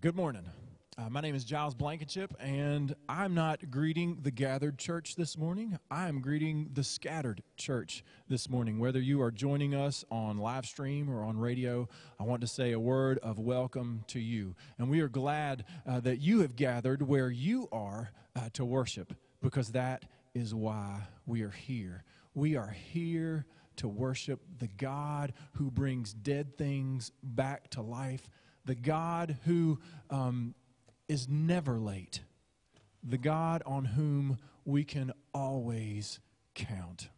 Good morning. Uh, my name is Giles Blankenship, and I'm not greeting the gathered church this morning. I am greeting the scattered church this morning. Whether you are joining us on live stream or on radio, I want to say a word of welcome to you. And we are glad uh, that you have gathered where you are uh, to worship, because that is why we are here. We are here to worship the God who brings dead things back to life the God who um, is never late, the God on whom we can always count.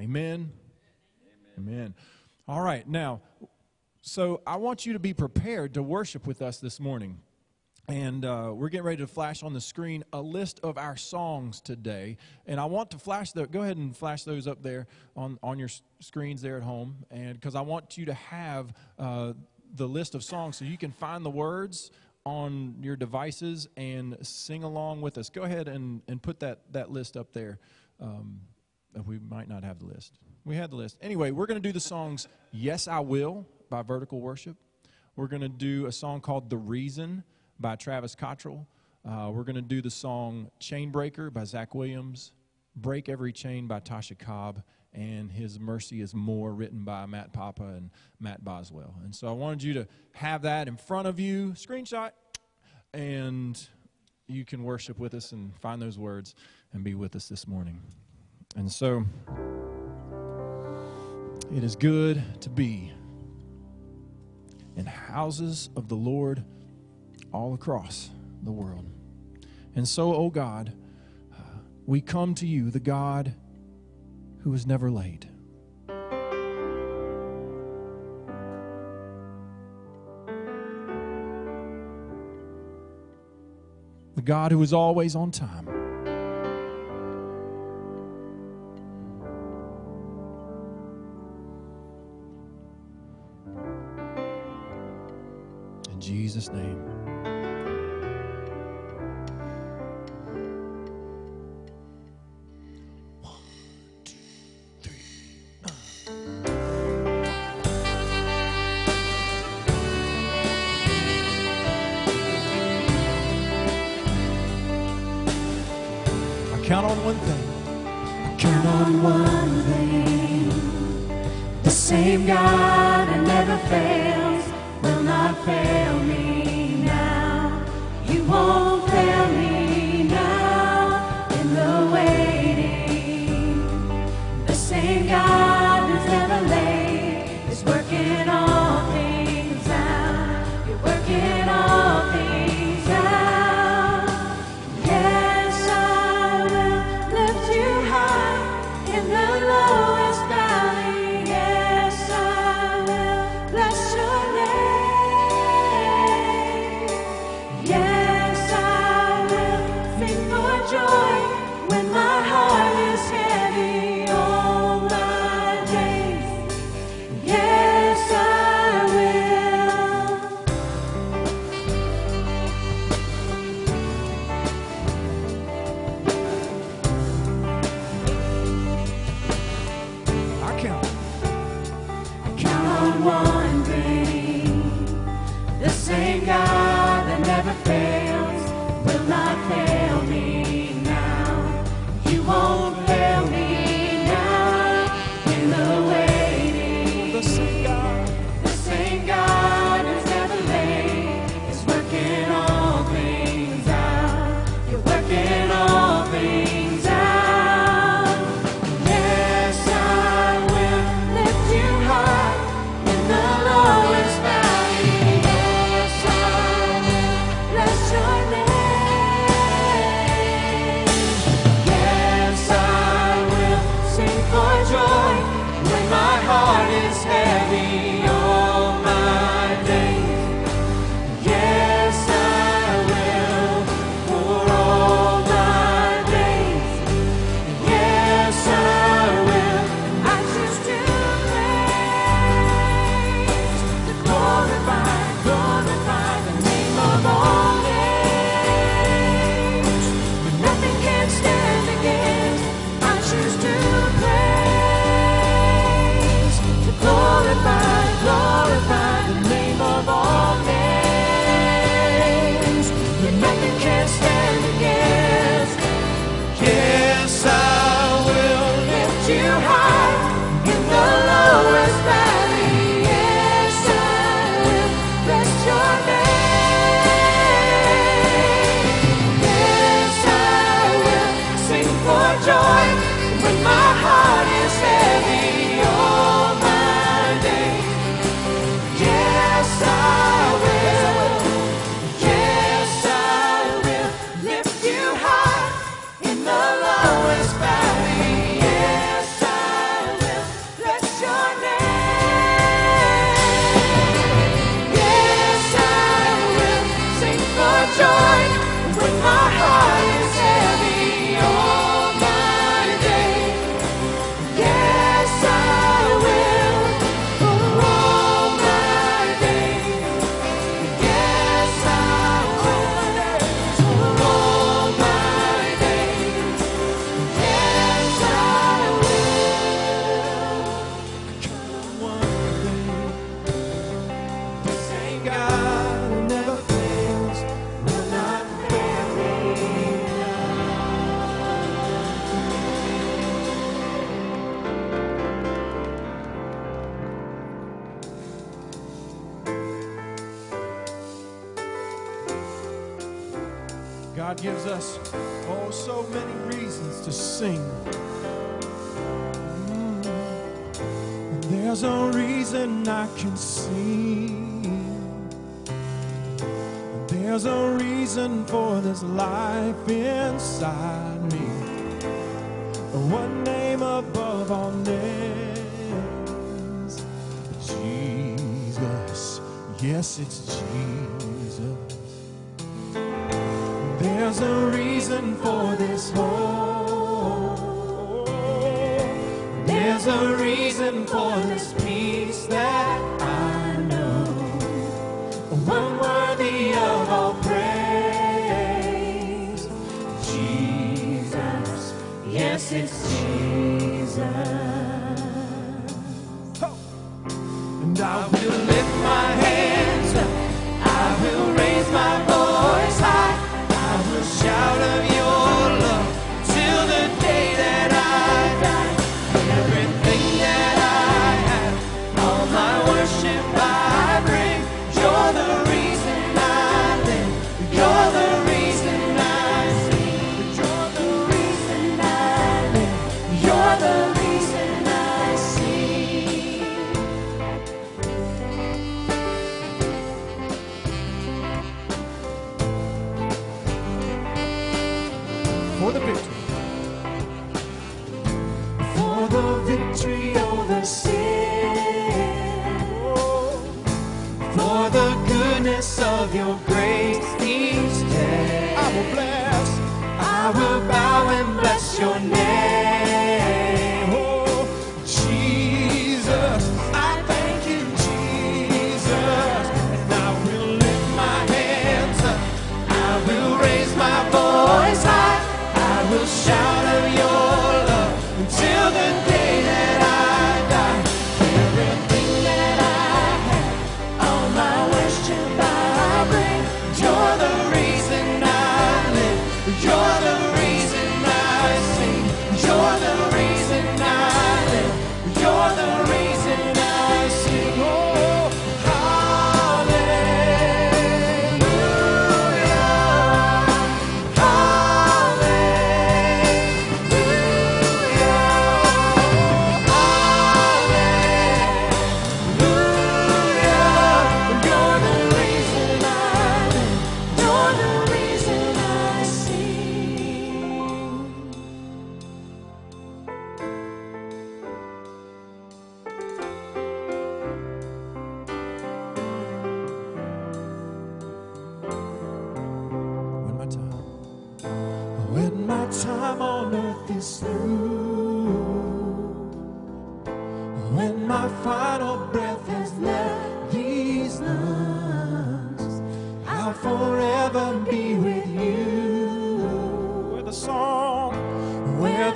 Amen? Amen. Amen. All right, now, so I want you to be prepared to worship with us this morning. And uh, we're getting ready to flash on the screen a list of our songs today. And I want to flash the, go ahead and flash those up there on, on your screens there at home. And because I want you to have uh, the list of songs so you can find the words on your devices and sing along with us. Go ahead and, and put that, that list up there. Um, we might not have the list. We had the list. Anyway, we're going to do the songs Yes, I Will by Vertical Worship. We're going to do a song called The Reason by Travis Cottrell. Uh, we're going to do the song Chainbreaker by Zach Williams, Break Every Chain by Tasha Cobb, and His Mercy is More, written by Matt Papa and Matt Boswell. And so I wanted you to have that in front of you, screenshot, and you can worship with us and find those words and be with us this morning. And so it is good to be in houses of the Lord all across the world. And so, oh God, we come to you, the God who is never late. The God who is always on time. In Jesus' name.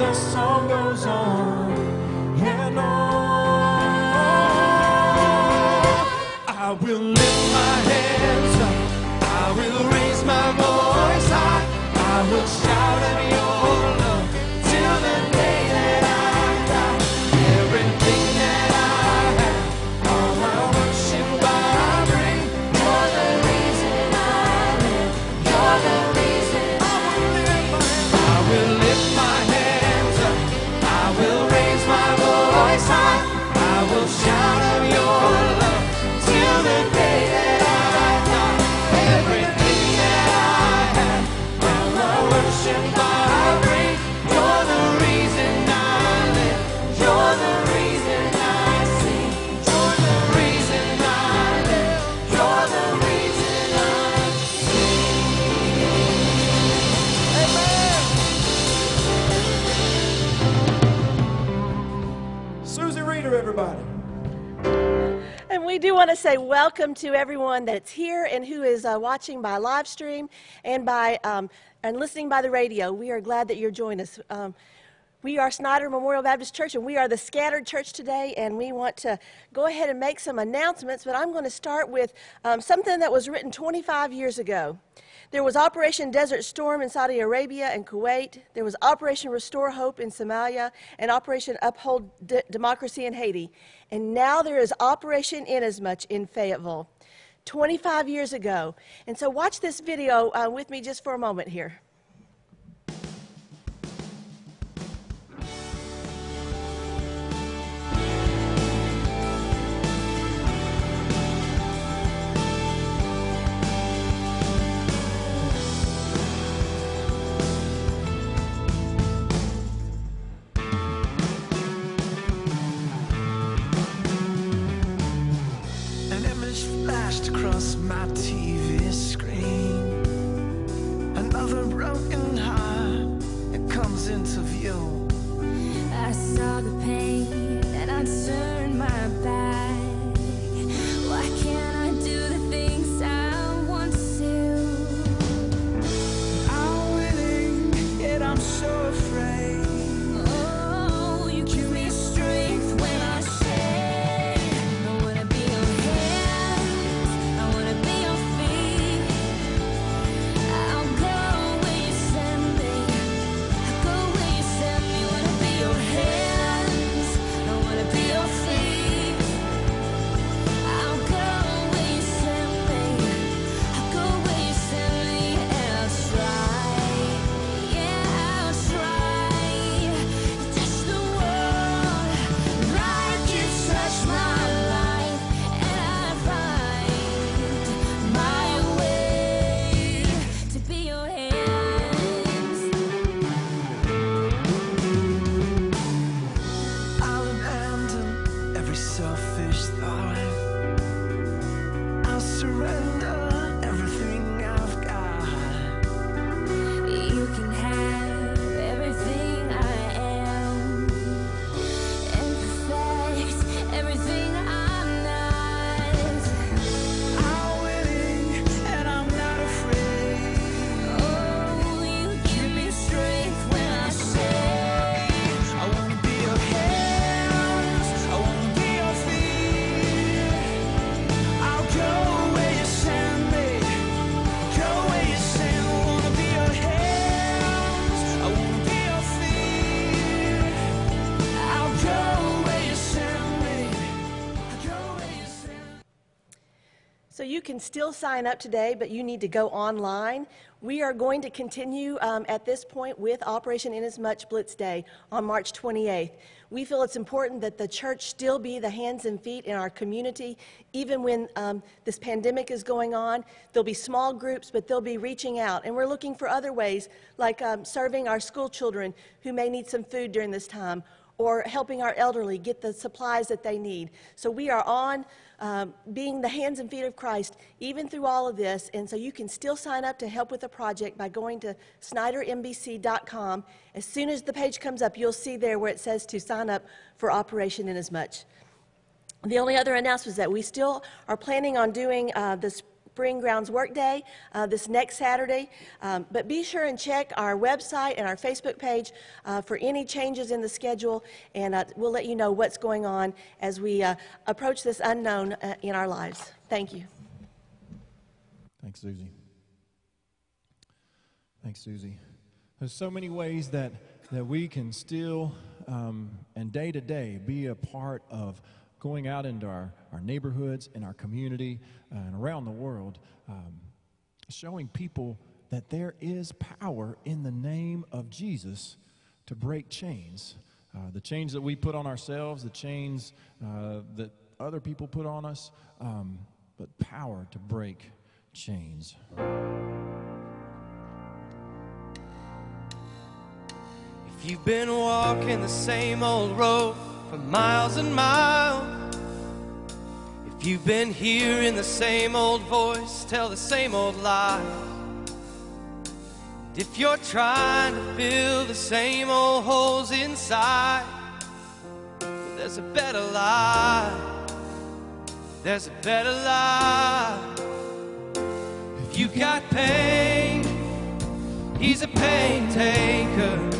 the song goes on. I will lift my hands up. I will raise my voice high. I will. want to say welcome to everyone that's here and who is uh, watching by live stream and by um, and listening by the radio. We are glad that you're joining us. Um, we are Snyder Memorial Baptist Church, and we are the scattered church today. And we want to go ahead and make some announcements, but I'm going to start with um, something that was written 25 years ago. There was Operation Desert Storm in Saudi Arabia and Kuwait. There was Operation Restore Hope in Somalia and Operation Uphold D- Democracy in Haiti. And now there is Operation Inasmuch in Fayetteville 25 years ago. And so watch this video uh, with me just for a moment here. Can still sign up today, but you need to go online. We are going to continue um, at this point with Operation Inasmuch Blitz Day on March 28th. We feel it's important that the church still be the hands and feet in our community, even when um, this pandemic is going on. There'll be small groups, but they'll be reaching out. And we're looking for other ways, like um, serving our school children who may need some food during this time, or helping our elderly get the supplies that they need. So we are on um, being the hands and feet of Christ even through all of this. And so you can still sign up to help with the project by going to snydermbc.com. As soon as the page comes up, you'll see there where it says to sign up for Operation Inasmuch. The only other announcement is that we still are planning on doing uh, the Spring Grounds Workday uh, this next Saturday. Um, but be sure and check our website and our Facebook page uh, for any changes in the schedule, and uh, we'll let you know what's going on as we uh, approach this unknown uh, in our lives. Thank you. Thanks, Susie. Thanks, Susie. There's so many ways that, that we can still um, and day to day be a part of going out into our, our neighborhoods and our community uh, and around the world, um, showing people that there is power in the name of Jesus to break chains. Uh, the chains that we put on ourselves, the chains uh, that other people put on us, um, but power to break chains. If you've been walking the same old road for miles and miles, if you've been hearing the same old voice tell the same old lie, and if you're trying to fill the same old holes inside, well, there's a better lie. There's a better lie. If you've got pain, he's a pain taker.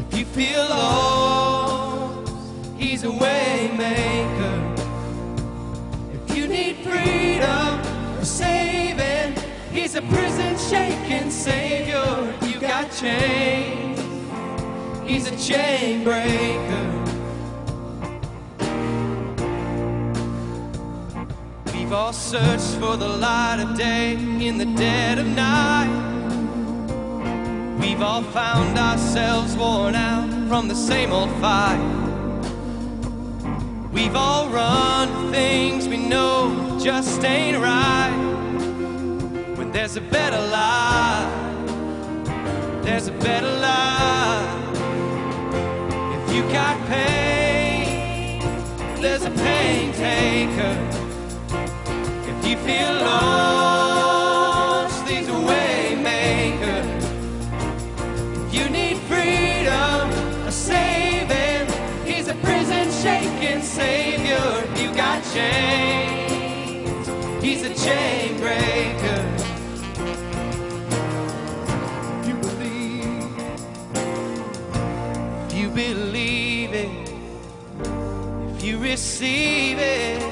If you feel lost, he's a way maker. If you need freedom or saving, he's a prison shaking savior. If you got chains, he's a chain breaker. We've all searched for the light of day in the dead of night. We've all found ourselves worn out from the same old fight. We've all run things we know just ain't right. When there's a better life, there's a better life. If you got pain, there's a pain taker. If you feel low. chains. He's a chain breaker. If you believe, if you believe it, if you receive it,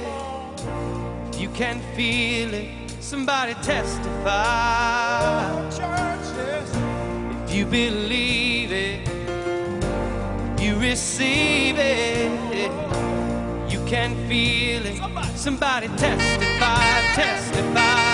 if you can feel it, somebody testify. If you believe it, you receive it can feel it. Somebody, testify, testify.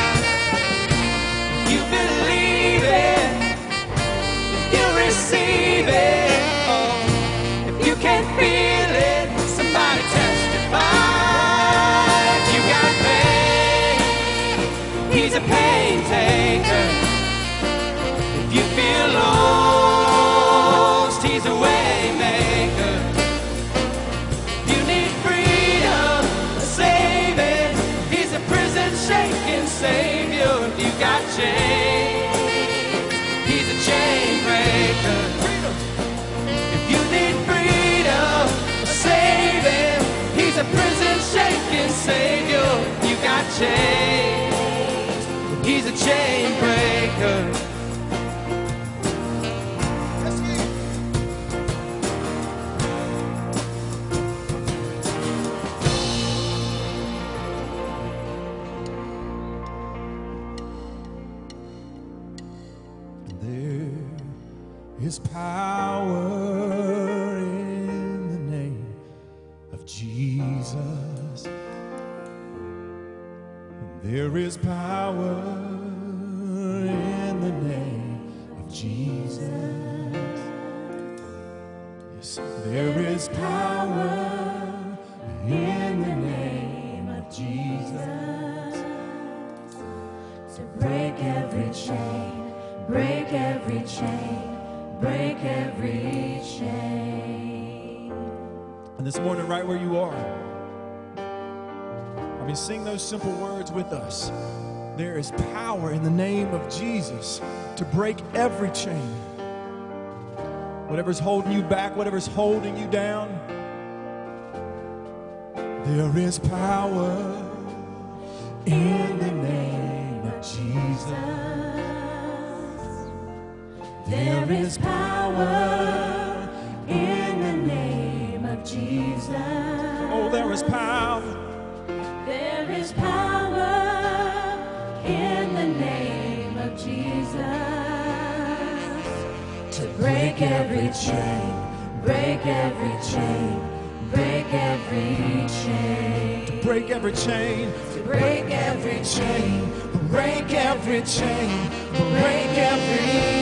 He's a chain breaker. simple words with us. There is power in the name of Jesus to break every chain. Whatever's holding you back, whatever's holding you down, there is power in the name. every chain, to break every chain, break every chain, break every chain.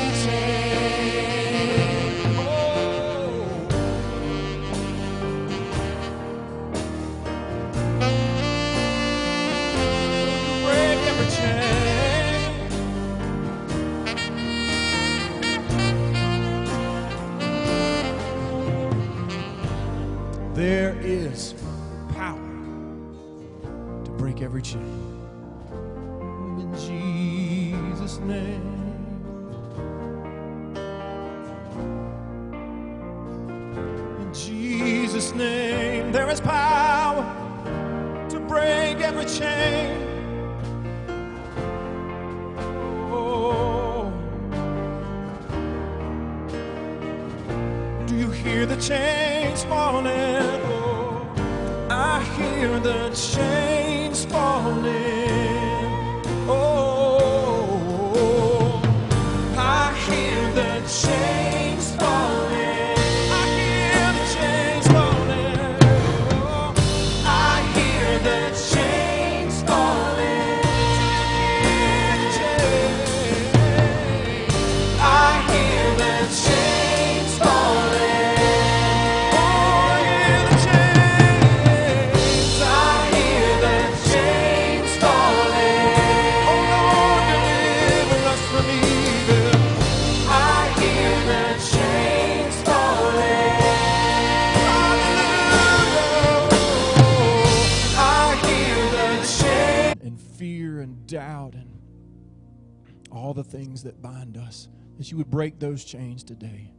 All the things that bind us, that you would break those chains today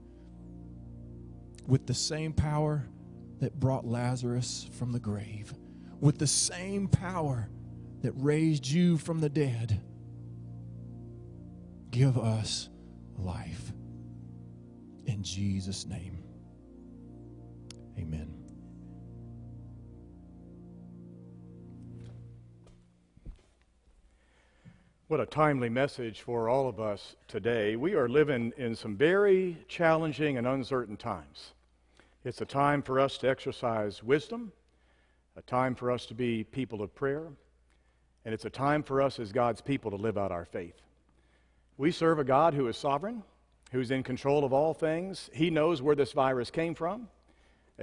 with the same power that brought Lazarus from the grave, with the same power that raised you from the dead. Give us life. In Jesus' name, amen. What a timely message for all of us today. We are living in some very challenging and uncertain times. It's a time for us to exercise wisdom, a time for us to be people of prayer, and it's a time for us as God's people to live out our faith. We serve a God who is sovereign, who's in control of all things. He knows where this virus came from.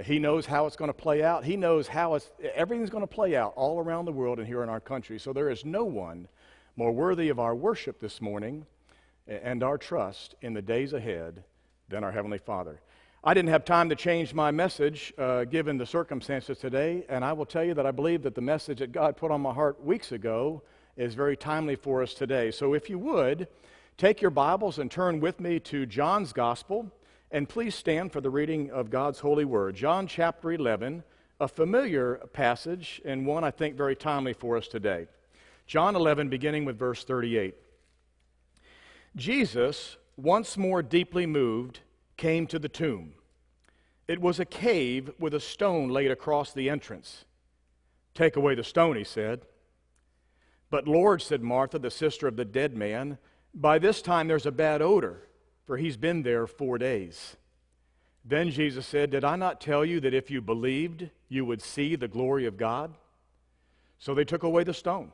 He knows how it's going to play out. He knows how everything's going to play out all around the world and here in our country. So there is no one more worthy of our worship this morning and our trust in the days ahead than our Heavenly Father. I didn't have time to change my message uh, given the circumstances today, and I will tell you that I believe that the message that God put on my heart weeks ago is very timely for us today. So if you would, take your Bibles and turn with me to John's Gospel, and please stand for the reading of God's holy word. John chapter 11, a familiar passage and one I think very timely for us today. John 11, beginning with verse 38. Jesus, once more deeply moved, came to the tomb. It was a cave with a stone laid across the entrance. Take away the stone, he said. But Lord, said Martha, the sister of the dead man, by this time there's a bad odor, for he's been there four days. Then Jesus said, Did I not tell you that if you believed, you would see the glory of God? So they took away the stone.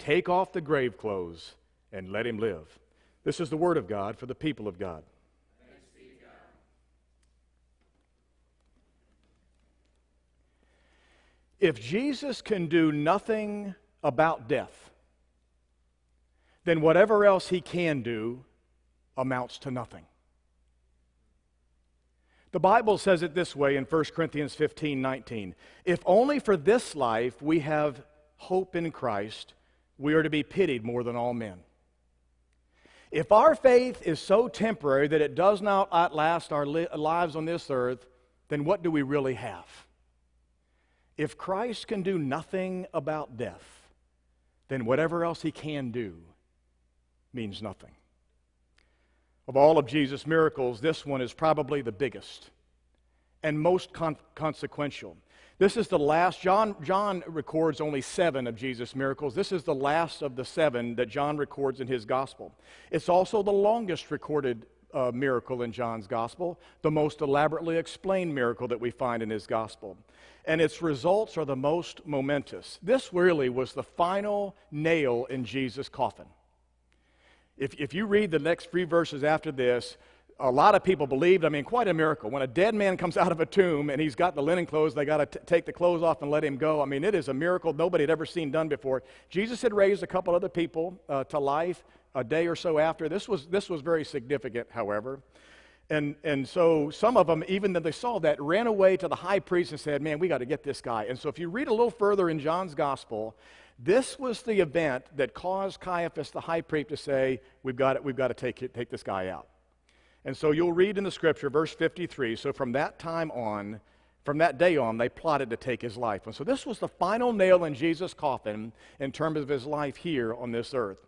Take off the grave clothes and let him live. This is the word of God for the people of God. If Jesus can do nothing about death, then whatever else he can do amounts to nothing. The Bible says it this way in 1 Corinthians 15 19. If only for this life we have hope in Christ, we are to be pitied more than all men. If our faith is so temporary that it does not outlast our li- lives on this earth, then what do we really have? If Christ can do nothing about death, then whatever else he can do means nothing. Of all of Jesus' miracles, this one is probably the biggest and most con- consequential. This is the last, John, John records only seven of Jesus' miracles. This is the last of the seven that John records in his gospel. It's also the longest recorded uh, miracle in John's gospel, the most elaborately explained miracle that we find in his gospel. And its results are the most momentous. This really was the final nail in Jesus' coffin. If, if you read the next three verses after this, a lot of people believed, I mean, quite a miracle. When a dead man comes out of a tomb and he's got the linen clothes, they got to take the clothes off and let him go. I mean, it is a miracle nobody had ever seen done before. Jesus had raised a couple other people uh, to life a day or so after. This was, this was very significant, however. And, and so some of them, even though they saw that, ran away to the high priest and said, Man, we got to get this guy. And so if you read a little further in John's gospel, this was the event that caused Caiaphas, the high priest, to say, We've got, it, we've got to take, take this guy out. And so you'll read in the scripture, verse 53. So from that time on, from that day on, they plotted to take his life. And so this was the final nail in Jesus' coffin in terms of his life here on this earth.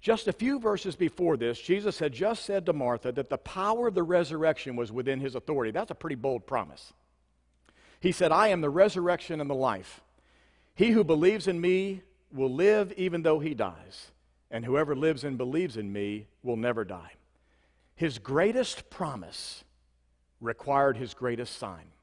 Just a few verses before this, Jesus had just said to Martha that the power of the resurrection was within his authority. That's a pretty bold promise. He said, I am the resurrection and the life. He who believes in me will live even though he dies, and whoever lives and believes in me will never die. His greatest promise required his greatest sign.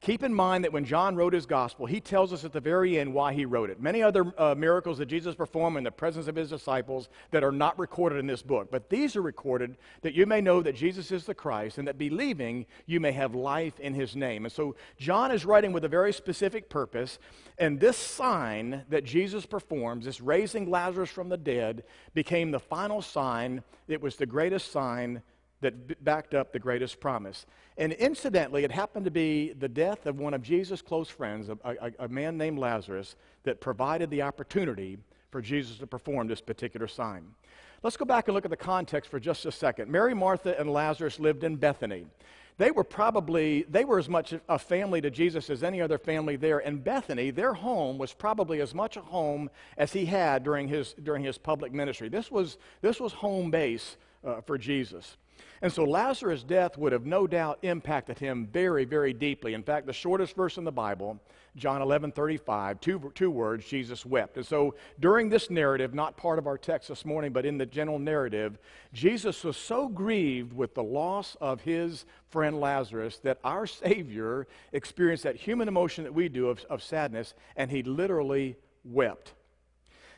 Keep in mind that when John wrote his gospel, he tells us at the very end why he wrote it. Many other uh, miracles that Jesus performed in the presence of his disciples that are not recorded in this book, but these are recorded that you may know that Jesus is the Christ and that believing you may have life in his name. And so John is writing with a very specific purpose, and this sign that Jesus performs, this raising Lazarus from the dead, became the final sign. It was the greatest sign that b- backed up the greatest promise. And incidentally, it happened to be the death of one of Jesus' close friends, a, a, a man named Lazarus, that provided the opportunity for Jesus to perform this particular sign. Let's go back and look at the context for just a second. Mary, Martha, and Lazarus lived in Bethany. They were probably, they were as much a family to Jesus as any other family there. And Bethany, their home, was probably as much a home as he had during his, during his public ministry. This was, this was home base uh, for Jesus. And so Lazarus' death would have no doubt impacted him very, very deeply. In fact, the shortest verse in the Bible, John 11 35, two, two words, Jesus wept. And so during this narrative, not part of our text this morning, but in the general narrative, Jesus was so grieved with the loss of his friend Lazarus that our Savior experienced that human emotion that we do of, of sadness, and he literally wept.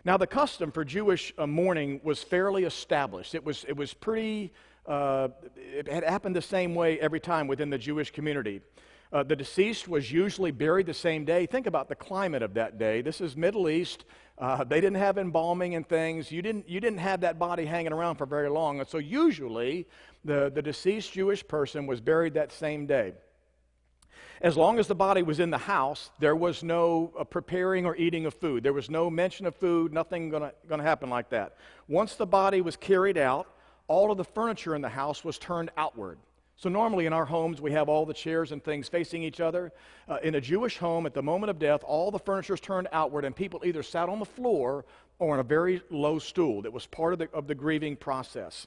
Now, the custom for Jewish uh, mourning was fairly established. It was, it was pretty uh, it had happened the same way every time within the Jewish community. Uh, the deceased was usually buried the same day. Think about the climate of that day. This is Middle East. Uh, they didn't have embalming and things. You didn't, you didn't have that body hanging around for very long. And so usually the, the deceased Jewish person was buried that same day. As long as the body was in the house, there was no uh, preparing or eating of food. There was no mention of food, nothing going to happen like that. Once the body was carried out, all of the furniture in the house was turned outward. So, normally in our homes, we have all the chairs and things facing each other. Uh, in a Jewish home, at the moment of death, all the furniture is turned outward, and people either sat on the floor or on a very low stool that was part of the, of the grieving process.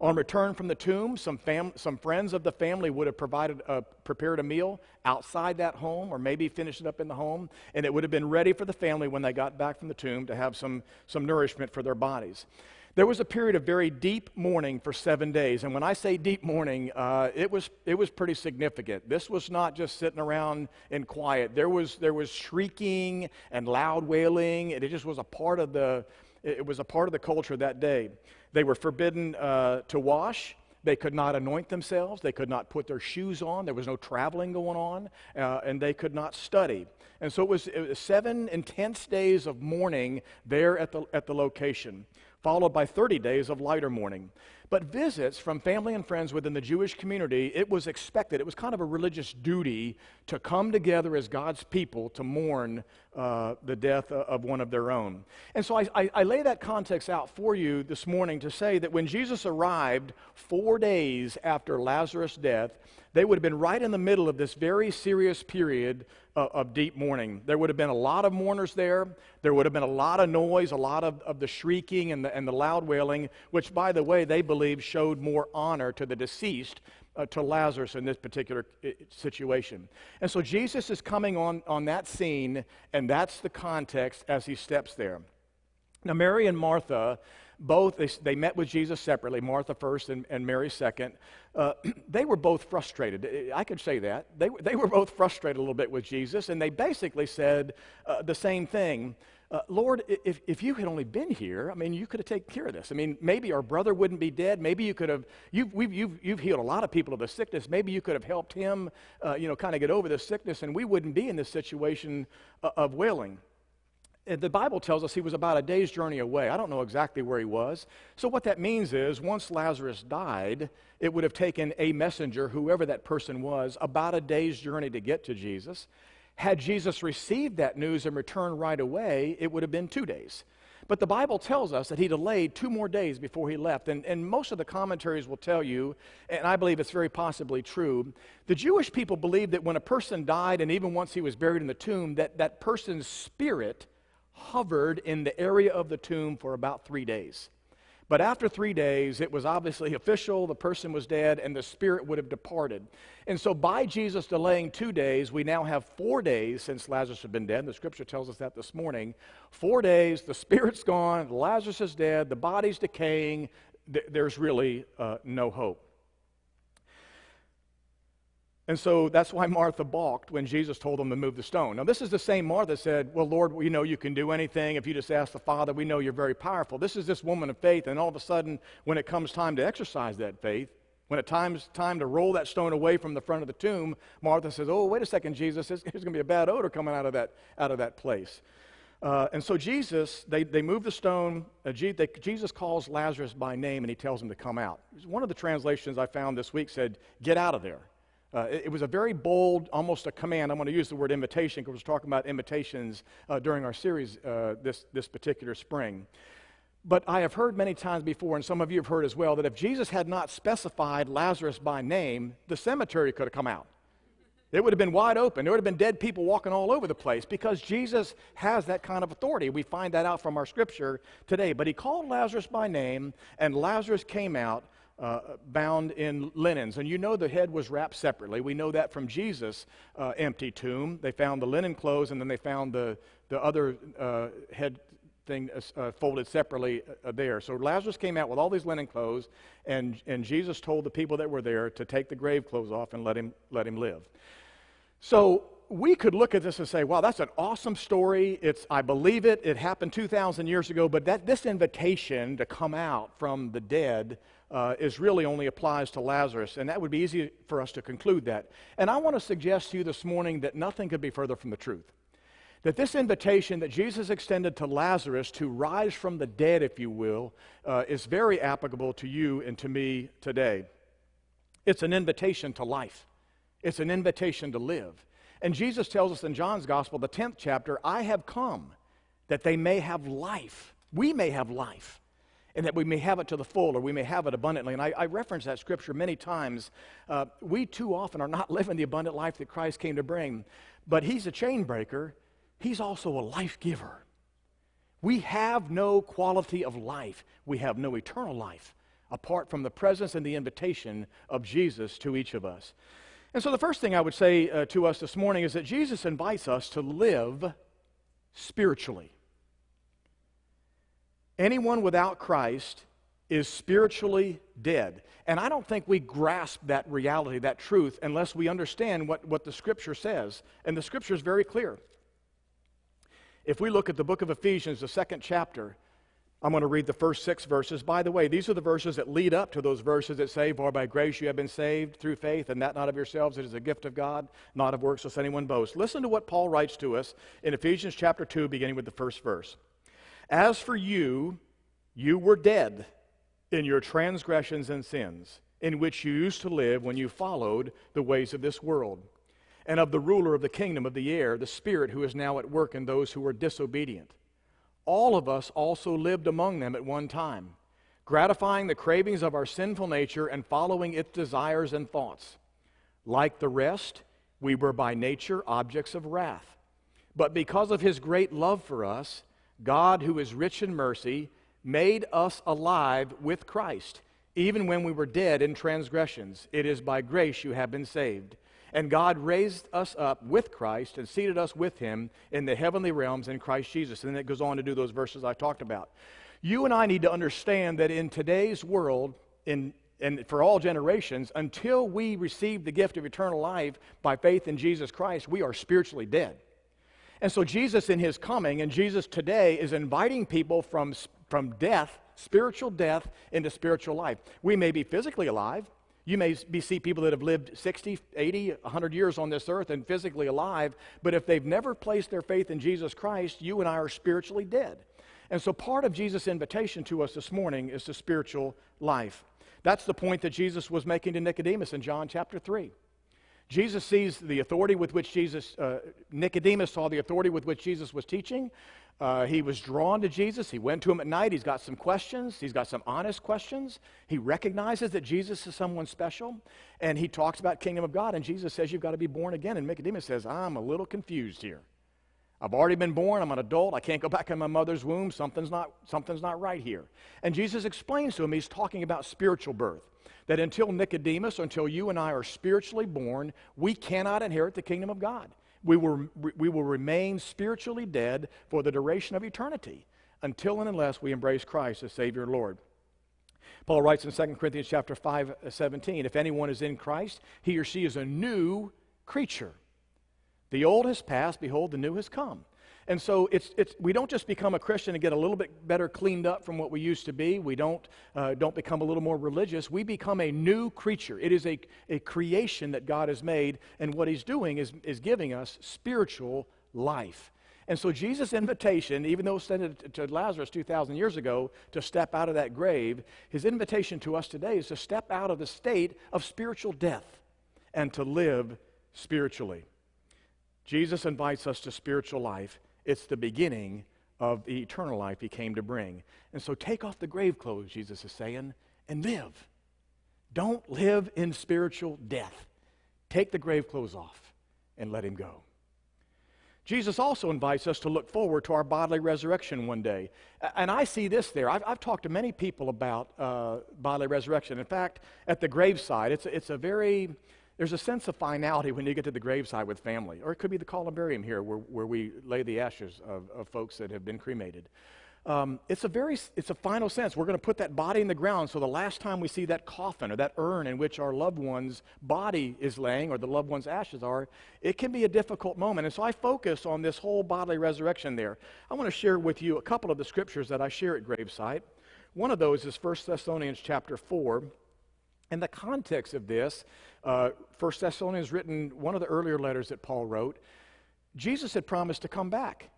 On return from the tomb, some, fam- some friends of the family would have provided, uh, prepared a meal outside that home or maybe finished it up in the home, and it would have been ready for the family when they got back from the tomb to have some, some nourishment for their bodies. There was a period of very deep mourning for seven days. And when I say deep mourning, uh, it, was, it was pretty significant. This was not just sitting around in quiet. There was, there was shrieking and loud wailing. and It just was a part of the, it was a part of the culture that day. They were forbidden uh, to wash. They could not anoint themselves. They could not put their shoes on. There was no traveling going on. Uh, and they could not study. And so it was, it was seven intense days of mourning there at the, at the location followed by 30 days of lighter mourning. But visits from family and friends within the Jewish community, it was expected. It was kind of a religious duty to come together as God's people to mourn uh, the death of one of their own. And so I, I, I lay that context out for you this morning to say that when Jesus arrived four days after Lazarus' death, they would have been right in the middle of this very serious period of, of, deep mourning. There would have been a lot of mourners there. There would have been a lot of noise, a lot of, of the shrieking and the, and the loud wailing, which, by the way, they believed showed more honor to the deceased, uh, to Lazarus in this particular uh, situation. And so Jesus is coming on, on that scene, and that's the context as he steps there. Now, Mary and Martha both they, they, met with jesus separately martha first and, and mary second uh, they were both frustrated i could say that they, they were both frustrated a little bit with jesus and they basically said uh, the same thing uh, lord if, if you had only been here i mean you could have taken care of this i mean maybe our brother wouldn't be dead maybe you could have you've, you've, you've healed a lot of people of the sickness maybe you could have helped him uh, you know kind of get over the sickness and we wouldn't be in this situation uh, of wailing the Bible tells us he was about a day's journey away. I don't know exactly where he was. So, what that means is, once Lazarus died, it would have taken a messenger, whoever that person was, about a day's journey to get to Jesus. Had Jesus received that news and returned right away, it would have been two days. But the Bible tells us that he delayed two more days before he left. And, and most of the commentaries will tell you, and I believe it's very possibly true, the Jewish people believed that when a person died, and even once he was buried in the tomb, that that person's spirit hovered in the area of the tomb for about three days. But after three days, it was obviously official, the person was dead, and the spirit would have departed. And so, by Jesus delaying two days, we now have four days since Lazarus had been dead. The scripture tells us that this morning. Four days, the spirit's gone, Lazarus is dead, the body's decaying, there's really uh, no hope. And so that's why Martha balked when Jesus told them to move the stone. Now, this is the same Martha said, Well, Lord, we know you can do anything. If you just ask the Father, we know you're very powerful. This is this woman of faith, and all of a sudden, when it comes time to exercise that faith, when it times time to roll that stone away from the front of the tomb, Martha says, "Oh, wait a second, Jesus! There's, there's going to be a bad odor coming out of that out of that place." Uh, and so Jesus, they, they move the stone. Uh, they, Jesus calls Lazarus by name and he tells him to come out. One of the translations I found this week said, "Get out of there." Uh, it, it was a very bold, almost a command. I'm going to use the word invitation because we're talking about invitations uh, during our series uh, this this particular spring. But I have heard many times before, and some of you have heard as well, that if Jesus had not specified Lazarus by name, the cemetery could have come out. It would have been wide open. There would have been dead people walking all over the place because Jesus has that kind of authority. We find that out from our scripture today. But he called Lazarus by name, and Lazarus came out uh, bound in linens. And you know the head was wrapped separately. We know that from Jesus' uh, empty tomb. They found the linen clothes, and then they found the, the other uh, head thing uh, folded separately uh, there. So Lazarus came out with all these linen clothes, and, and Jesus told the people that were there to take the grave clothes off and let him, let him live. So we could look at this and say, wow, that's an awesome story. It's, I believe it. It happened 2,000 years ago, but that, this invitation to come out from the dead uh, is really only applies to Lazarus, and that would be easy for us to conclude that. And I want to suggest to you this morning that nothing could be further from the truth that this invitation that Jesus extended to Lazarus to rise from the dead, if you will, uh, is very applicable to you and to me today. It's an invitation to life, it's an invitation to live. And Jesus tells us in John's Gospel, the 10th chapter, I have come that they may have life. We may have life. And that we may have it to the full or we may have it abundantly. And I, I reference that scripture many times. Uh, we too often are not living the abundant life that Christ came to bring. But He's a chain breaker, He's also a life giver. We have no quality of life, we have no eternal life apart from the presence and the invitation of Jesus to each of us. And so, the first thing I would say uh, to us this morning is that Jesus invites us to live spiritually. Anyone without Christ is spiritually dead. And I don't think we grasp that reality, that truth, unless we understand what, what the Scripture says. And the Scripture is very clear. If we look at the book of Ephesians, the second chapter, I'm going to read the first six verses. By the way, these are the verses that lead up to those verses that say, For by grace you have been saved through faith, and that not of yourselves, it is a gift of God, not of works, lest anyone boast. Listen to what Paul writes to us in Ephesians chapter 2, beginning with the first verse. As for you, you were dead in your transgressions and sins, in which you used to live when you followed the ways of this world, and of the ruler of the kingdom of the air, the Spirit who is now at work in those who are disobedient. All of us also lived among them at one time, gratifying the cravings of our sinful nature and following its desires and thoughts. Like the rest, we were by nature objects of wrath. But because of his great love for us, God, who is rich in mercy, made us alive with Christ, even when we were dead in transgressions. It is by grace you have been saved. And God raised us up with Christ and seated us with him in the heavenly realms in Christ Jesus. And then it goes on to do those verses I talked about. You and I need to understand that in today's world, in and for all generations, until we receive the gift of eternal life by faith in Jesus Christ, we are spiritually dead. And so, Jesus, in his coming, and Jesus today, is inviting people from, from death, spiritual death, into spiritual life. We may be physically alive. You may be, see people that have lived 60, 80, 100 years on this earth and physically alive, but if they've never placed their faith in Jesus Christ, you and I are spiritually dead. And so, part of Jesus' invitation to us this morning is to spiritual life. That's the point that Jesus was making to Nicodemus in John chapter 3. Jesus sees the authority with which Jesus, uh, Nicodemus saw the authority with which Jesus was teaching. Uh, he was drawn to Jesus. He went to him at night. He's got some questions. He's got some honest questions. He recognizes that Jesus is someone special. And he talks about kingdom of God. And Jesus says, You've got to be born again. And Nicodemus says, I'm a little confused here. I've already been born. I'm an adult. I can't go back in my mother's womb. Something's not, something's not right here. And Jesus explains to him, he's talking about spiritual birth. That until Nicodemus, until you and I are spiritually born, we cannot inherit the kingdom of God. We will, we will remain spiritually dead for the duration of eternity until and unless we embrace Christ as Savior and Lord. Paul writes in 2 Corinthians chapter 5, uh, 17, if anyone is in Christ, he or she is a new creature. The old has passed, behold, the new has come. And so it's, it's, we don't just become a Christian and get a little bit better cleaned up from what we used to be. We don't, uh, don't become a little more religious. We become a new creature. It is a, a creation that God has made, and what He's doing is, is giving us spiritual life. And so Jesus' invitation, even though sent to Lazarus 2,000 years ago to step out of that grave, his invitation to us today is to step out of the state of spiritual death and to live spiritually. Jesus invites us to spiritual life. It's the beginning of the eternal life he came to bring. And so take off the grave clothes, Jesus is saying, and live. Don't live in spiritual death. Take the grave clothes off and let him go. Jesus also invites us to look forward to our bodily resurrection one day. And I see this there. I've, I've talked to many people about uh, bodily resurrection. In fact, at the graveside, it's, it's a very, there's a sense of finality when you get to the graveside with family. Or it could be the columbarium here where, where we lay the ashes of, of folks that have been cremated. Um, it's a very it's a final sense we're going to put that body in the ground so the last time we see that coffin or that urn in which our loved one's body is laying or the loved one's ashes are it can be a difficult moment and so i focus on this whole bodily resurrection there i want to share with you a couple of the scriptures that i share at gravesite one of those is 1 thessalonians chapter 4 and the context of this, uh, 1 Thessalonians written one of the earlier letters that Paul wrote, Jesus had promised to come back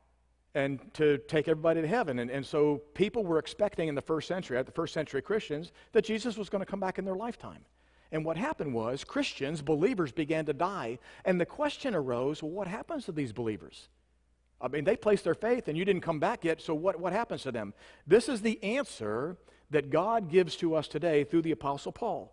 and to take everybody to heaven. And, and so people were expecting in the first century, at the first century Christians, that Jesus was going to come back in their lifetime. And what happened was Christians, believers, began to die. And the question arose well, what happens to these believers? I mean, they placed their faith and you didn't come back yet, so what, what happens to them? This is the answer that God gives to us today through the Apostle Paul.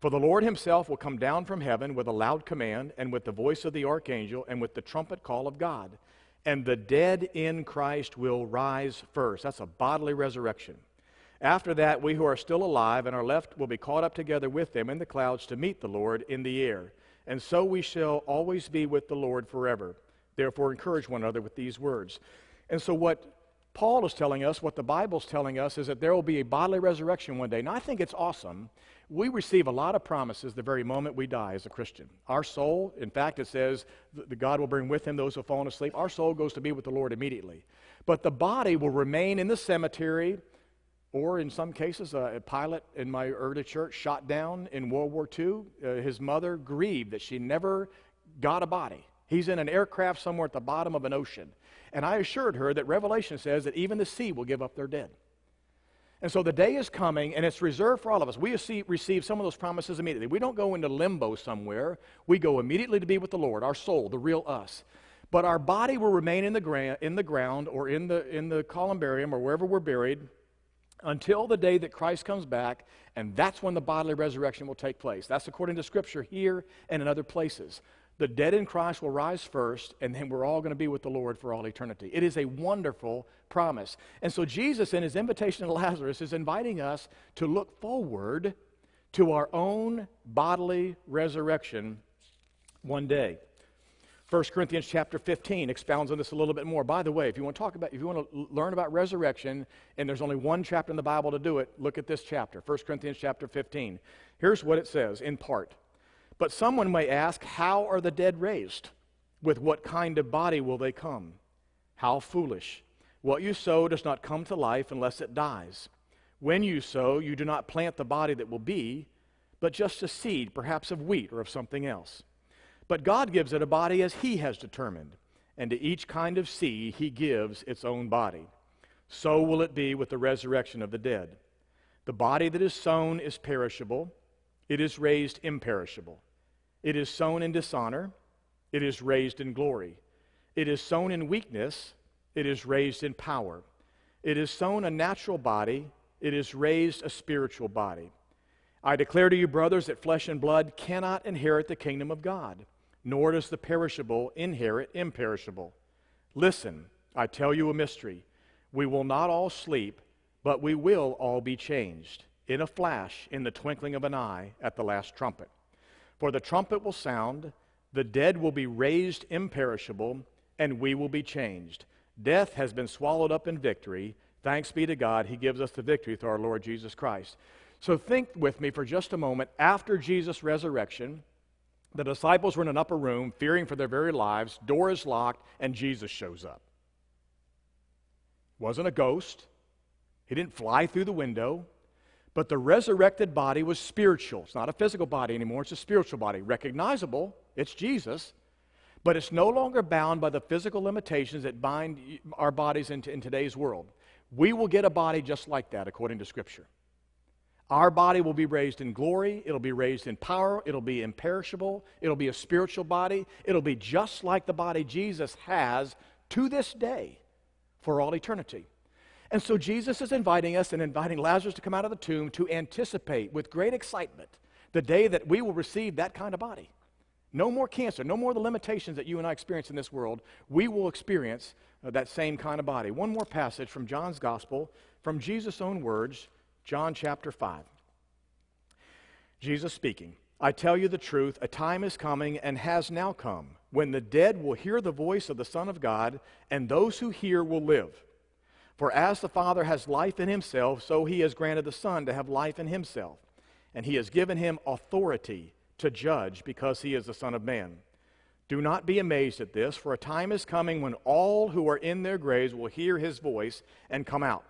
For the Lord himself will come down from heaven with a loud command, and with the voice of the archangel, and with the trumpet call of God. And the dead in Christ will rise first. That's a bodily resurrection. After that, we who are still alive and are left will be caught up together with them in the clouds to meet the Lord in the air. And so we shall always be with the Lord forever. Therefore, encourage one another with these words. And so, what Paul is telling us, what the Bible's telling us, is that there will be a bodily resurrection one day. And I think it's awesome. We receive a lot of promises the very moment we die as a Christian. Our soul, in fact, it says that God will bring with him those who have fallen asleep. Our soul goes to be with the Lord immediately. But the body will remain in the cemetery, or in some cases, a, a pilot in my early church shot down in World War II. Uh, his mother grieved that she never got a body. He's in an aircraft somewhere at the bottom of an ocean. And I assured her that Revelation says that even the sea will give up their dead. And so the day is coming, and it's reserved for all of us. We receive some of those promises immediately. We don't go into limbo somewhere. We go immediately to be with the Lord, our soul, the real us. But our body will remain in the, gra- in the ground or in the, in the columbarium or wherever we're buried until the day that Christ comes back, and that's when the bodily resurrection will take place. That's according to Scripture here and in other places. The dead in Christ will rise first, and then we're all going to be with the Lord for all eternity. It is a wonderful promise. And so, Jesus, in his invitation to Lazarus, is inviting us to look forward to our own bodily resurrection one day. 1 Corinthians chapter 15 expounds on this a little bit more. By the way, if you want to talk about, if you want to learn about resurrection, and there's only one chapter in the Bible to do it, look at this chapter, 1 Corinthians chapter 15. Here's what it says in part. But someone may ask, How are the dead raised? With what kind of body will they come? How foolish. What you sow does not come to life unless it dies. When you sow, you do not plant the body that will be, but just a seed, perhaps of wheat or of something else. But God gives it a body as He has determined, and to each kind of seed He gives its own body. So will it be with the resurrection of the dead. The body that is sown is perishable, it is raised imperishable. It is sown in dishonor, it is raised in glory. It is sown in weakness, it is raised in power. It is sown a natural body, it is raised a spiritual body. I declare to you, brothers, that flesh and blood cannot inherit the kingdom of God, nor does the perishable inherit imperishable. Listen, I tell you a mystery. We will not all sleep, but we will all be changed in a flash, in the twinkling of an eye, at the last trumpet. For the trumpet will sound, the dead will be raised imperishable, and we will be changed. Death has been swallowed up in victory. Thanks be to God, He gives us the victory through our Lord Jesus Christ. So think with me for just a moment. After Jesus' resurrection, the disciples were in an upper room, fearing for their very lives. Door is locked, and Jesus shows up. Wasn't a ghost. He didn't fly through the window. But the resurrected body was spiritual. It's not a physical body anymore, it's a spiritual body. Recognizable, it's Jesus, but it's no longer bound by the physical limitations that bind our bodies in, in today's world. We will get a body just like that, according to Scripture. Our body will be raised in glory, it'll be raised in power, it'll be imperishable, it'll be a spiritual body, it'll be just like the body Jesus has to this day for all eternity. And so Jesus is inviting us and inviting Lazarus to come out of the tomb to anticipate with great excitement the day that we will receive that kind of body. No more cancer, no more the limitations that you and I experience in this world. We will experience uh, that same kind of body. One more passage from John's Gospel, from Jesus' own words, John chapter 5. Jesus speaking, I tell you the truth, a time is coming and has now come when the dead will hear the voice of the Son of God, and those who hear will live. For as the Father has life in himself, so he has granted the Son to have life in himself. And he has given him authority to judge because he is the Son of Man. Do not be amazed at this, for a time is coming when all who are in their graves will hear his voice and come out.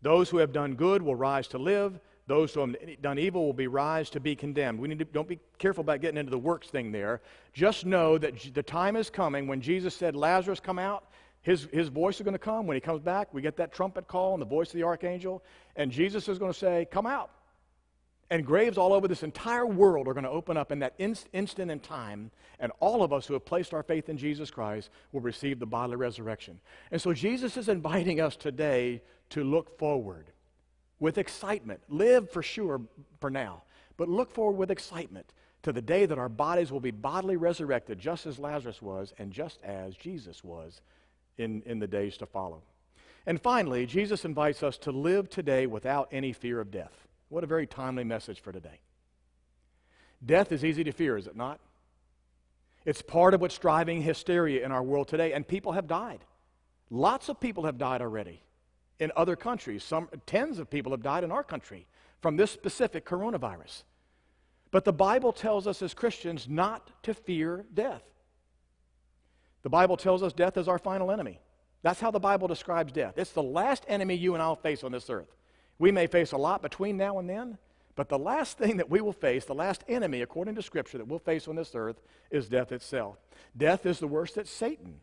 Those who have done good will rise to live. Those who have done evil will be rise to be condemned. We need to don't be careful about getting into the works thing there. Just know that the time is coming when Jesus said, Lazarus, come out. His, his voice is going to come. When he comes back, we get that trumpet call and the voice of the archangel. And Jesus is going to say, Come out. And graves all over this entire world are going to open up in that inst- instant in time. And all of us who have placed our faith in Jesus Christ will receive the bodily resurrection. And so Jesus is inviting us today to look forward with excitement. Live for sure for now, but look forward with excitement to the day that our bodies will be bodily resurrected, just as Lazarus was and just as Jesus was in, in the days to follow. And finally, Jesus invites us to live today without any fear of death. What a very timely message for today. Death is easy to fear, is it not? It's part of what's driving hysteria in our world today, and people have died. Lots of people have died already in other countries. Some tens of people have died in our country from this specific coronavirus. But the Bible tells us as Christians not to fear death. The Bible tells us death is our final enemy. That's how the Bible describes death. It's the last enemy you and I'll face on this earth. We may face a lot between now and then, but the last thing that we will face, the last enemy, according to Scripture, that we'll face on this earth is death itself. Death is the worst that Satan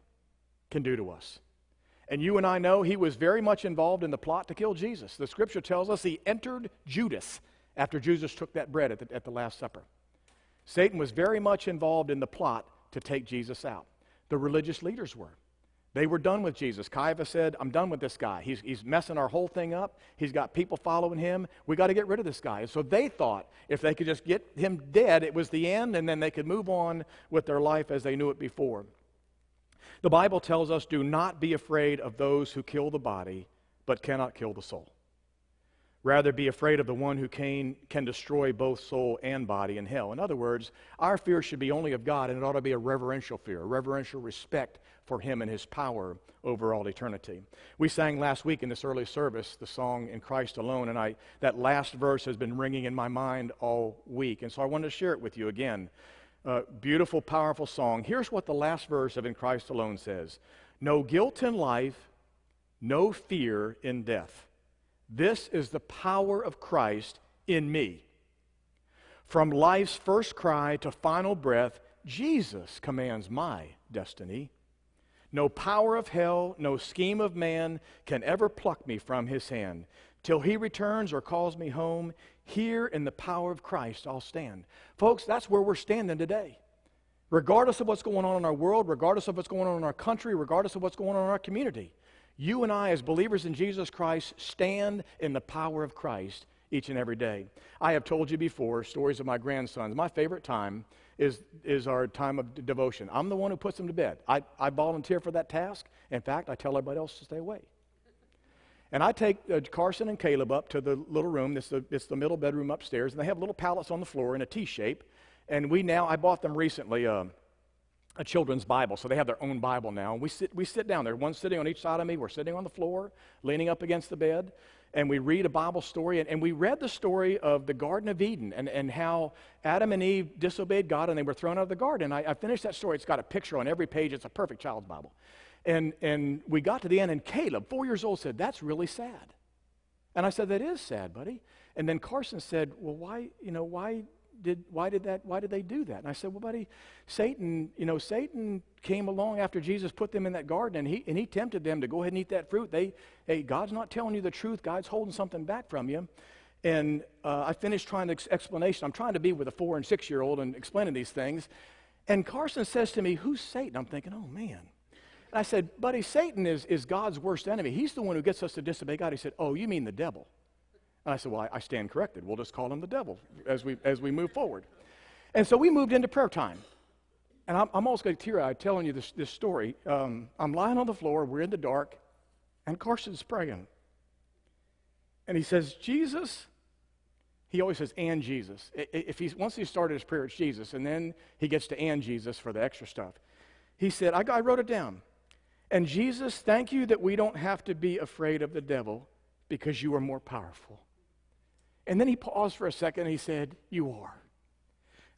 can do to us. And you and I know he was very much involved in the plot to kill Jesus. The Scripture tells us he entered Judas after Jesus took that bread at the, at the Last Supper. Satan was very much involved in the plot to take Jesus out. The religious leaders were. They were done with Jesus. Caiaphas said, I'm done with this guy. He's, he's messing our whole thing up. He's got people following him. We got to get rid of this guy. And so they thought if they could just get him dead, it was the end, and then they could move on with their life as they knew it before. The Bible tells us do not be afraid of those who kill the body, but cannot kill the soul. Rather, be afraid of the one who can, can destroy both soul and body in hell. In other words, our fear should be only of God, and it ought to be a reverential fear, a reverential respect for Him and His power over all eternity. We sang last week in this early service the song In Christ Alone, and I, that last verse has been ringing in my mind all week. And so I wanted to share it with you again. Beautiful, powerful song. Here's what the last verse of In Christ Alone says No guilt in life, no fear in death. This is the power of Christ in me. From life's first cry to final breath, Jesus commands my destiny. No power of hell, no scheme of man can ever pluck me from his hand. Till he returns or calls me home, here in the power of Christ I'll stand. Folks, that's where we're standing today. Regardless of what's going on in our world, regardless of what's going on in our country, regardless of what's going on in our community, you and I, as believers in Jesus Christ, stand in the power of Christ each and every day. I have told you before stories of my grandsons. My favorite time is, is our time of devotion. I'm the one who puts them to bed. I, I volunteer for that task. In fact, I tell everybody else to stay away. And I take uh, Carson and Caleb up to the little room. It's the, it's the middle bedroom upstairs, and they have little pallets on the floor in a T shape. And we now, I bought them recently um, a children's Bible, so they have their own Bible now. And we sit, we sit down there. One's sitting on each side of me. We're sitting on the floor, leaning up against the bed, and we read a Bible story. And, and we read the story of the Garden of Eden and, and how Adam and Eve disobeyed God and they were thrown out of the garden. I, I finished that story. It's got a picture on every page. It's a perfect child's Bible. And, and we got to the end, and Caleb, four years old, said, That's really sad. And I said, That is sad, buddy. And then Carson said, Well, why, you know, why did why did that why did they do that? And I said, Well, buddy, Satan, you know, Satan came along after Jesus put them in that garden and he and he tempted them to go ahead and eat that fruit. They hey, God's not telling you the truth, God's holding something back from you. And uh, I finished trying the ex- explanation. I'm trying to be with a four and six year old and explaining these things. And Carson says to me, Who's Satan? I'm thinking, Oh man. And I said, Buddy, Satan is, is God's worst enemy. He's the one who gets us to disobey God. He said, Oh, you mean the devil? And I said, Well, I, I stand corrected. We'll just call him the devil as we, as we move forward. And so we moved into prayer time. And I'm, I'm almost going to tear eyed telling you this, this story. Um, I'm lying on the floor, we're in the dark, and Carson's praying. And he says, Jesus, he always says, and Jesus. If he's, once he started his prayer, it's Jesus, and then he gets to and Jesus for the extra stuff. He said, I, I wrote it down. And Jesus, thank you that we don't have to be afraid of the devil because you are more powerful. And then he paused for a second and he said, You are.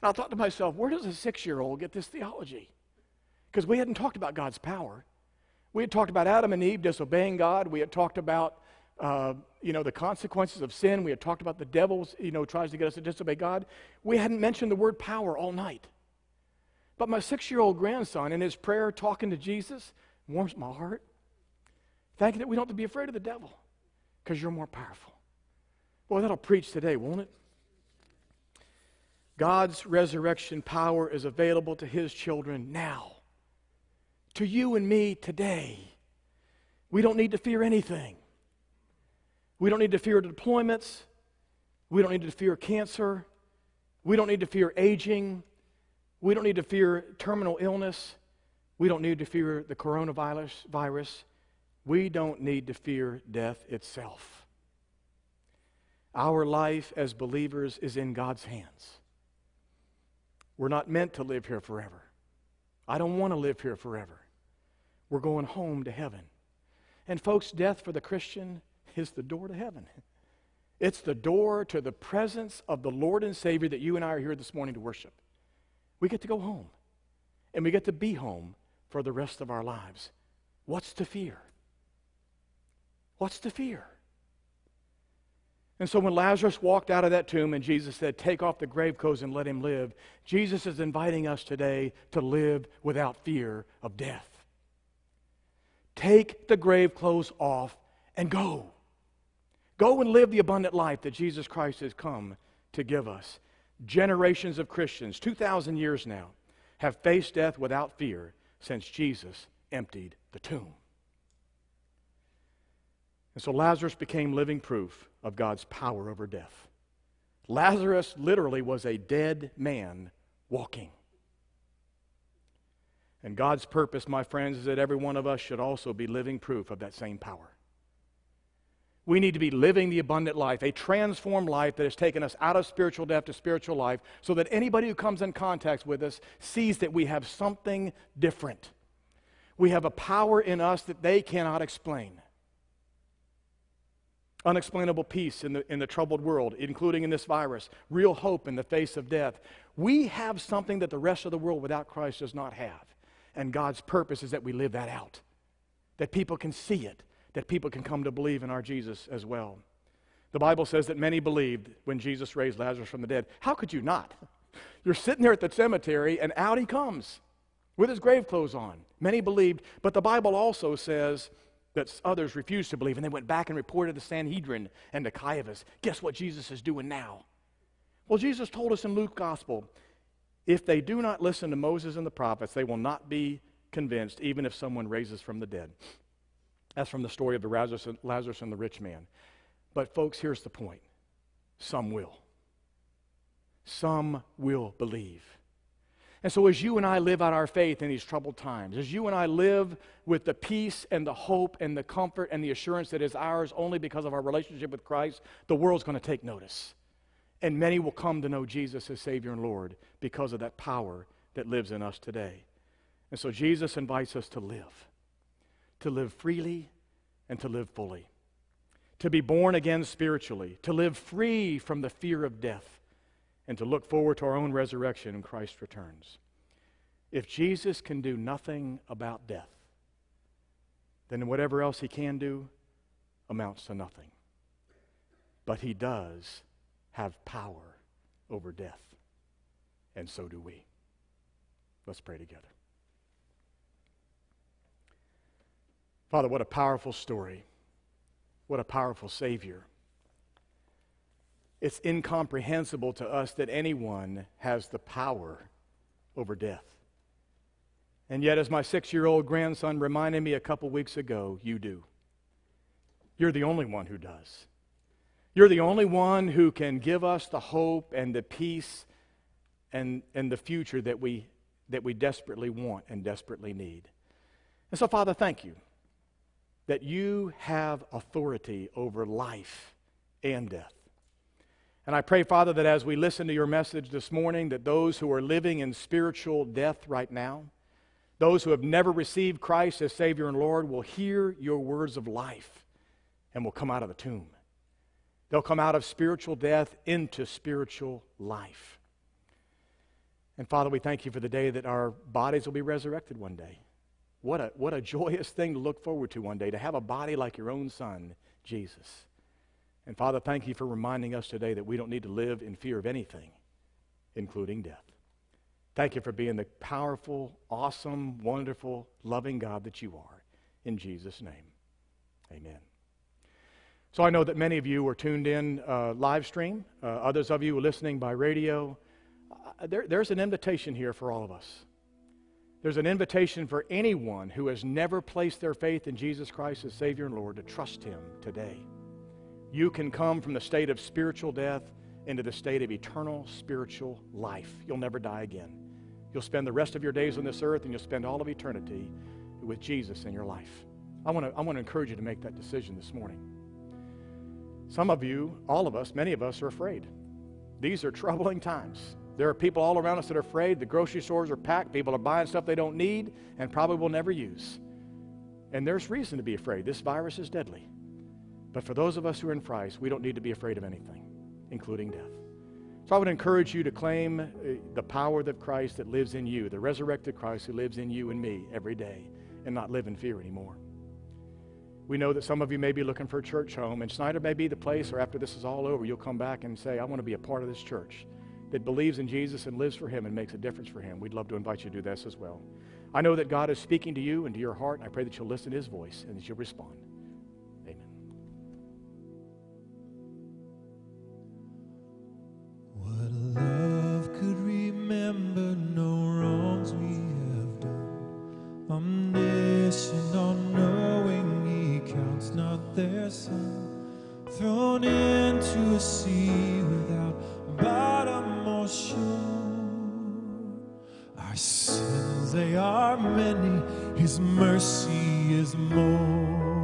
And I thought to myself, where does a six year old get this theology? Because we hadn't talked about God's power. We had talked about Adam and Eve disobeying God. We had talked about, uh, you know, the consequences of sin. We had talked about the devil's, you know, tries to get us to disobey God. We hadn't mentioned the word power all night. But my six year old grandson, in his prayer, talking to Jesus, warms my heart. Thank you that we don't have to be afraid of the devil because you're more powerful. Boy, that'll preach today, won't it? God's resurrection power is available to his children now. To you and me today. We don't need to fear anything. We don't need to fear deployments. We don't need to fear cancer. We don't need to fear aging. We don't need to fear terminal illness. We don't need to fear the coronavirus. Virus. We don't need to fear death itself. Our life as believers is in God's hands. We're not meant to live here forever. I don't want to live here forever. We're going home to heaven. And, folks, death for the Christian is the door to heaven. It's the door to the presence of the Lord and Savior that you and I are here this morning to worship. We get to go home, and we get to be home for the rest of our lives. What's to fear? What's to fear? And so when Lazarus walked out of that tomb and Jesus said, Take off the grave clothes and let him live, Jesus is inviting us today to live without fear of death. Take the grave clothes off and go. Go and live the abundant life that Jesus Christ has come to give us. Generations of Christians, 2,000 years now, have faced death without fear since Jesus emptied the tomb. And so Lazarus became living proof of God's power over death. Lazarus literally was a dead man walking. And God's purpose, my friends, is that every one of us should also be living proof of that same power. We need to be living the abundant life, a transformed life that has taken us out of spiritual death to spiritual life, so that anybody who comes in contact with us sees that we have something different. We have a power in us that they cannot explain. Unexplainable peace in the, in the troubled world, including in this virus, real hope in the face of death. We have something that the rest of the world without Christ does not have. And God's purpose is that we live that out, that people can see it, that people can come to believe in our Jesus as well. The Bible says that many believed when Jesus raised Lazarus from the dead. How could you not? You're sitting there at the cemetery, and out he comes with his grave clothes on. Many believed, but the Bible also says that others refused to believe, and they went back and reported to the Sanhedrin and to Caiaphas. Guess what Jesus is doing now? Well, Jesus told us in Luke's gospel if they do not listen to Moses and the prophets, they will not be convinced, even if someone raises from the dead. That's from the story of the Lazarus, Lazarus and the rich man. But, folks, here's the point some will. Some will believe. And so, as you and I live out our faith in these troubled times, as you and I live with the peace and the hope and the comfort and the assurance that is ours only because of our relationship with Christ, the world's going to take notice. And many will come to know Jesus as Savior and Lord because of that power that lives in us today. And so, Jesus invites us to live, to live freely and to live fully, to be born again spiritually, to live free from the fear of death and to look forward to our own resurrection when Christ returns. If Jesus can do nothing about death, then whatever else he can do amounts to nothing. But he does have power over death, and so do we. Let's pray together. Father, what a powerful story. What a powerful Savior. It's incomprehensible to us that anyone has the power over death. And yet, as my six year old grandson reminded me a couple weeks ago, you do. You're the only one who does. You're the only one who can give us the hope and the peace and, and the future that we, that we desperately want and desperately need. And so, Father, thank you that you have authority over life and death. And I pray, Father, that as we listen to your message this morning, that those who are living in spiritual death right now, those who have never received Christ as Savior and Lord, will hear your words of life and will come out of the tomb. They'll come out of spiritual death into spiritual life. And Father, we thank you for the day that our bodies will be resurrected one day. What a, what a joyous thing to look forward to one day, to have a body like your own Son, Jesus. And Father, thank you for reminding us today that we don't need to live in fear of anything, including death. Thank you for being the powerful, awesome, wonderful, loving God that you are. In Jesus' name, amen. So I know that many of you are tuned in uh, live stream. Uh, others of you are listening by radio. Uh, there, there's an invitation here for all of us. There's an invitation for anyone who has never placed their faith in Jesus Christ as Savior and Lord to trust Him today. You can come from the state of spiritual death into the state of eternal spiritual life. You'll never die again. You'll spend the rest of your days on this earth and you'll spend all of eternity with Jesus in your life. I want to I encourage you to make that decision this morning. Some of you, all of us, many of us are afraid. These are troubling times. There are people all around us that are afraid. The grocery stores are packed. People are buying stuff they don't need and probably will never use. And there's reason to be afraid. This virus is deadly. But for those of us who are in Christ, we don't need to be afraid of anything, including death. So I would encourage you to claim uh, the power of Christ that lives in you, the resurrected Christ who lives in you and me every day, and not live in fear anymore. We know that some of you may be looking for a church home, and Snyder may be the place, or after this is all over, you'll come back and say, I want to be a part of this church that believes in Jesus and lives for Him and makes a difference for Him. We'd love to invite you to do this as well. I know that God is speaking to you and to your heart, and I pray that you'll listen to His voice and that you'll respond. They are many, His mercy is more.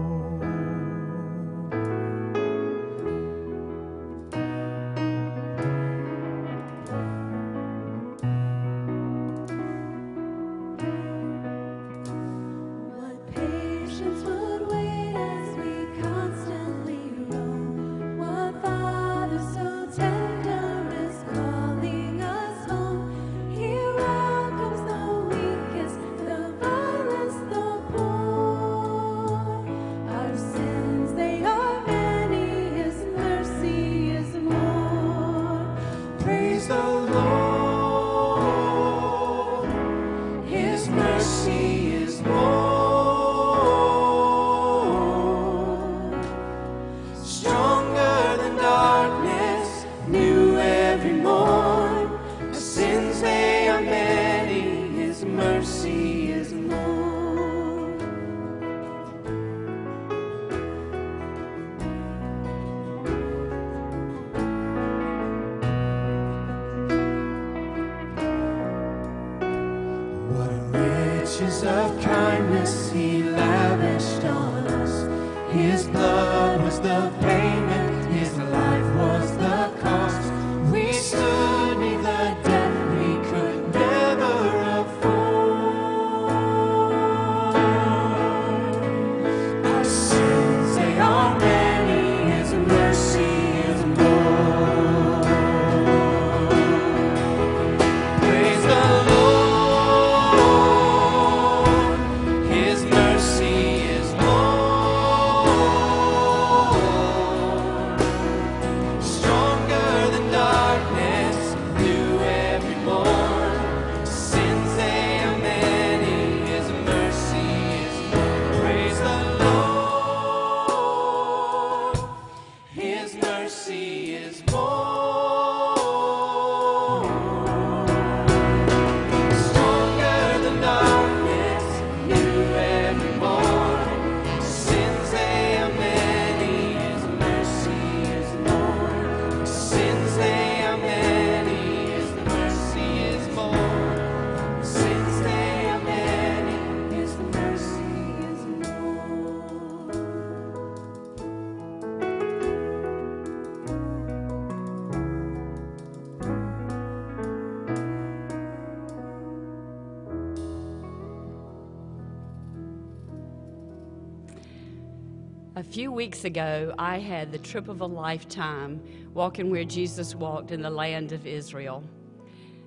Few weeks ago, I had the trip of a lifetime walking where Jesus walked in the land of Israel,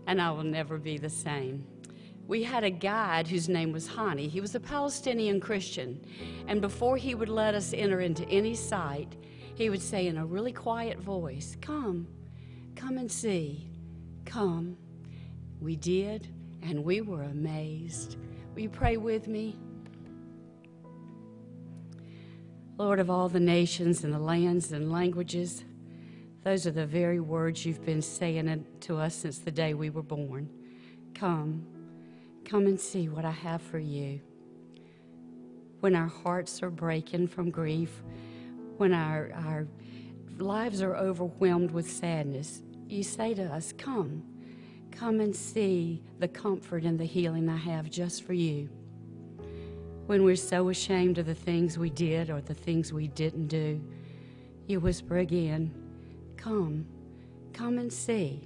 and I will never be the same. We had a guide whose name was Hani. He was a Palestinian Christian, and before he would let us enter into any site, he would say in a really quiet voice, Come, come and see, come. We did, and we were amazed. Will you pray with me? Lord of all the nations and the lands and languages, those are the very words you've been saying to us since the day we were born. Come, come and see what I have for you. When our hearts are breaking from grief, when our, our lives are overwhelmed with sadness, you say to us, Come, come and see the comfort and the healing I have just for you when we're so ashamed of the things we did or the things we didn't do, you whisper again, Come, come and see.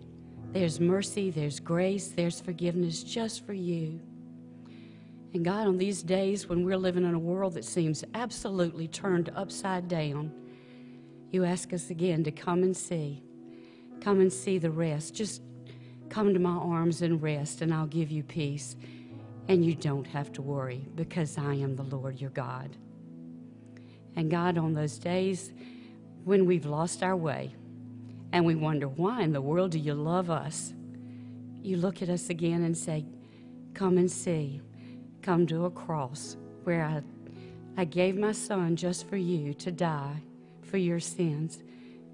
There's mercy, there's grace, there's forgiveness just for you. And God, on these days when we're living in a world that seems absolutely turned upside down, you ask us again to come and see. Come and see the rest. Just come to my arms and rest, and I'll give you peace. And you don't have to worry because I am the Lord your God. And God, on those days when we've lost our way and we wonder, why in the world do you love us? You look at us again and say, Come and see. Come to a cross where I, I gave my son just for you to die for your sins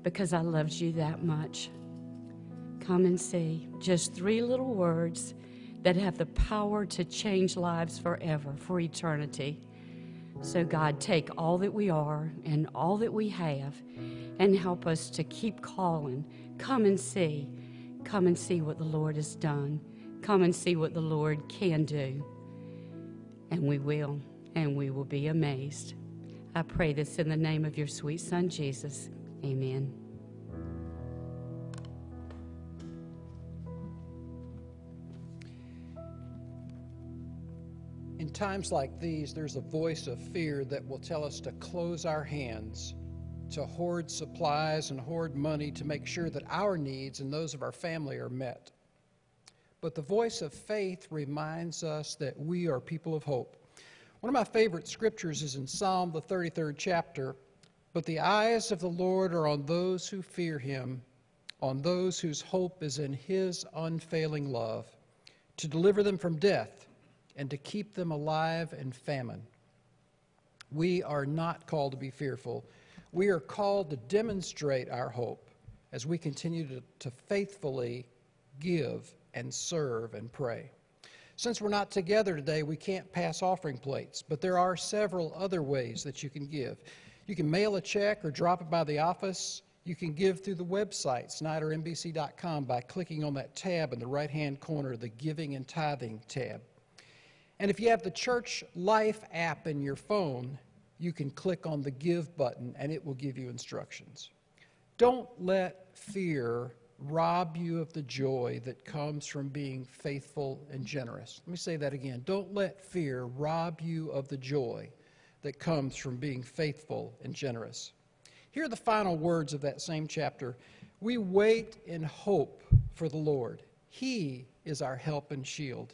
because I loved you that much. Come and see. Just three little words that have the power to change lives forever, for eternity. So, God, take all that we are and all that we have and help us to keep calling. Come and see. Come and see what the Lord has done. Come and see what the Lord can do. And we will, and we will be amazed. I pray this in the name of your sweet Son, Jesus. Amen. Times like these, there's a voice of fear that will tell us to close our hands, to hoard supplies and hoard money to make sure that our needs and those of our family are met. But the voice of faith reminds us that we are people of hope. One of my favorite scriptures is in Psalm, the 33rd chapter. But the eyes of the Lord are on those who fear him, on those whose hope is in his unfailing love, to deliver them from death and to keep them alive in famine. We are not called to be fearful. We are called to demonstrate our hope as we continue to, to faithfully give and serve and pray. Since we're not together today, we can't pass offering plates, but there are several other ways that you can give. You can mail a check or drop it by the office. You can give through the website, snydermbc.com, by clicking on that tab in the right hand corner, the Giving and Tithing tab. And if you have the Church Life app in your phone, you can click on the Give button and it will give you instructions. Don't let fear rob you of the joy that comes from being faithful and generous. Let me say that again. Don't let fear rob you of the joy that comes from being faithful and generous. Here are the final words of that same chapter. We wait in hope for the Lord. He is our help and shield.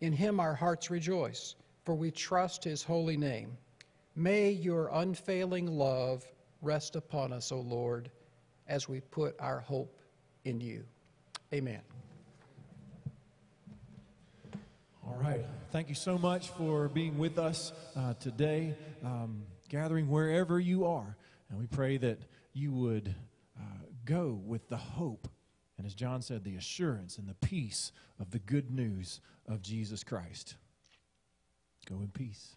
In him our hearts rejoice, for we trust his holy name. May your unfailing love rest upon us, O Lord, as we put our hope in you. Amen. All right. Thank you so much for being with us uh, today, um, gathering wherever you are. And we pray that you would uh, go with the hope, and as John said, the assurance and the peace of the good news of Jesus Christ. Go in peace.